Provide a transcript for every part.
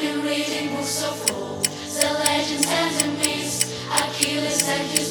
been reading books of old, the legends and the myths, Achilles and his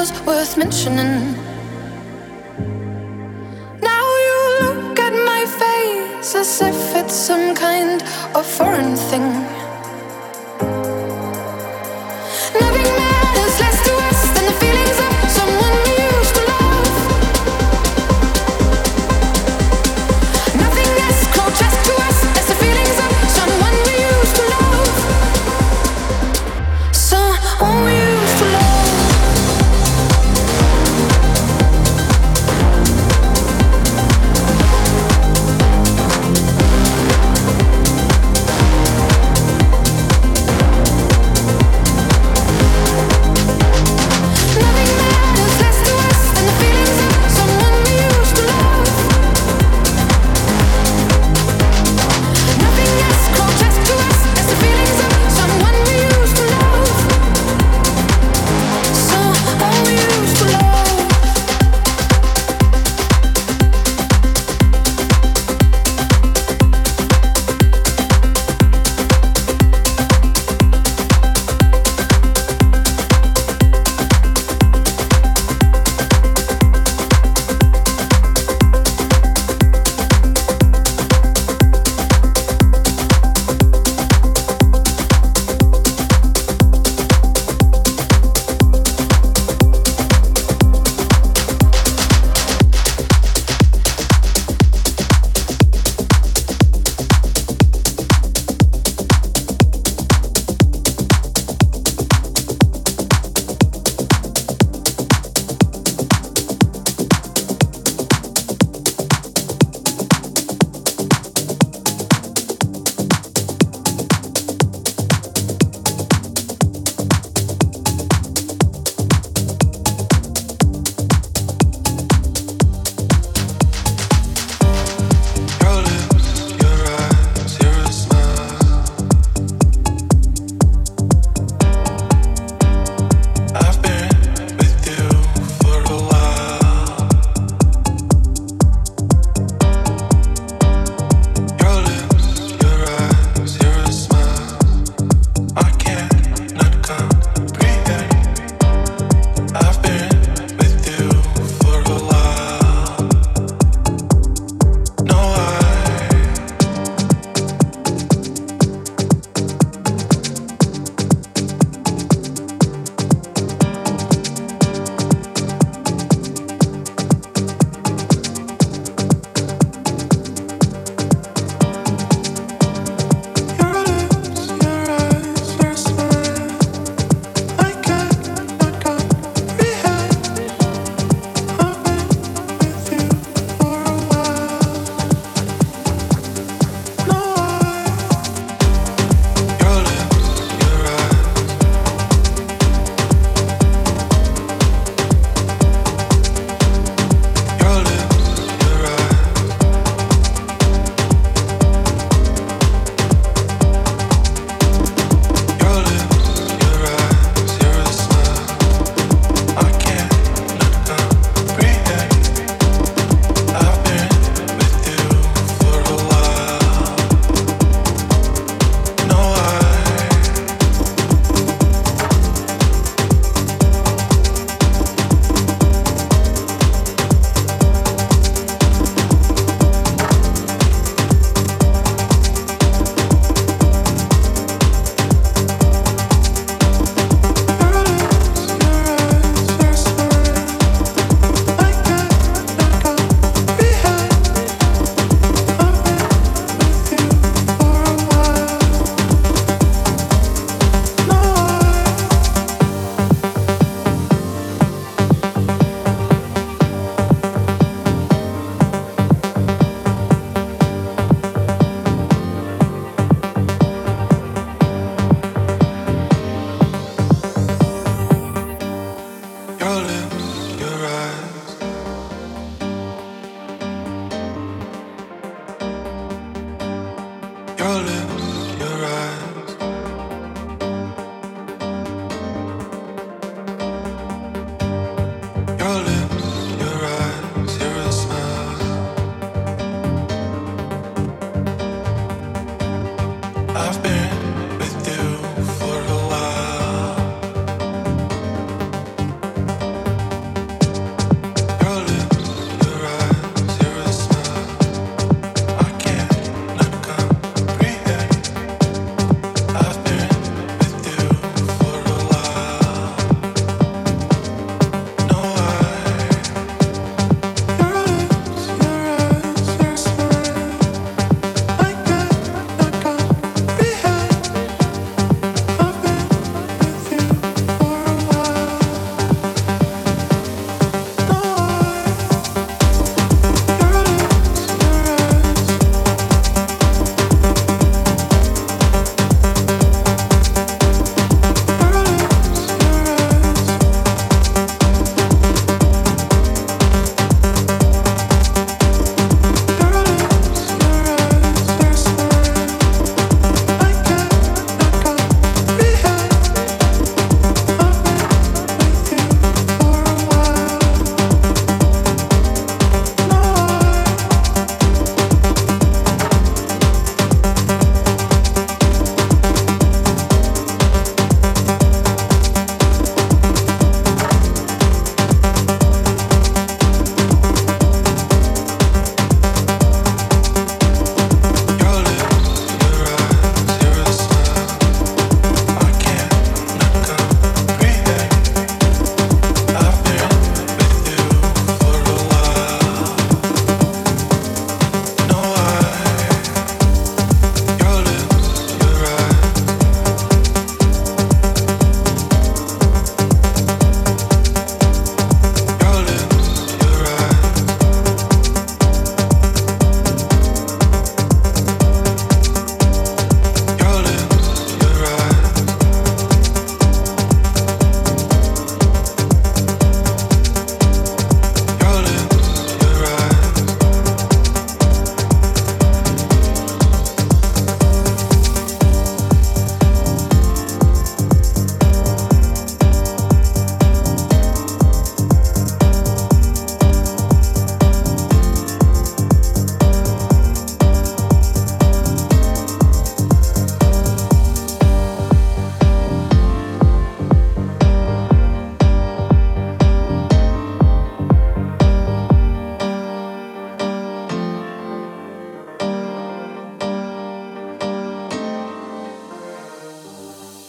was worth mentioning. Now you look at my face as if it's some kind of foreign thing.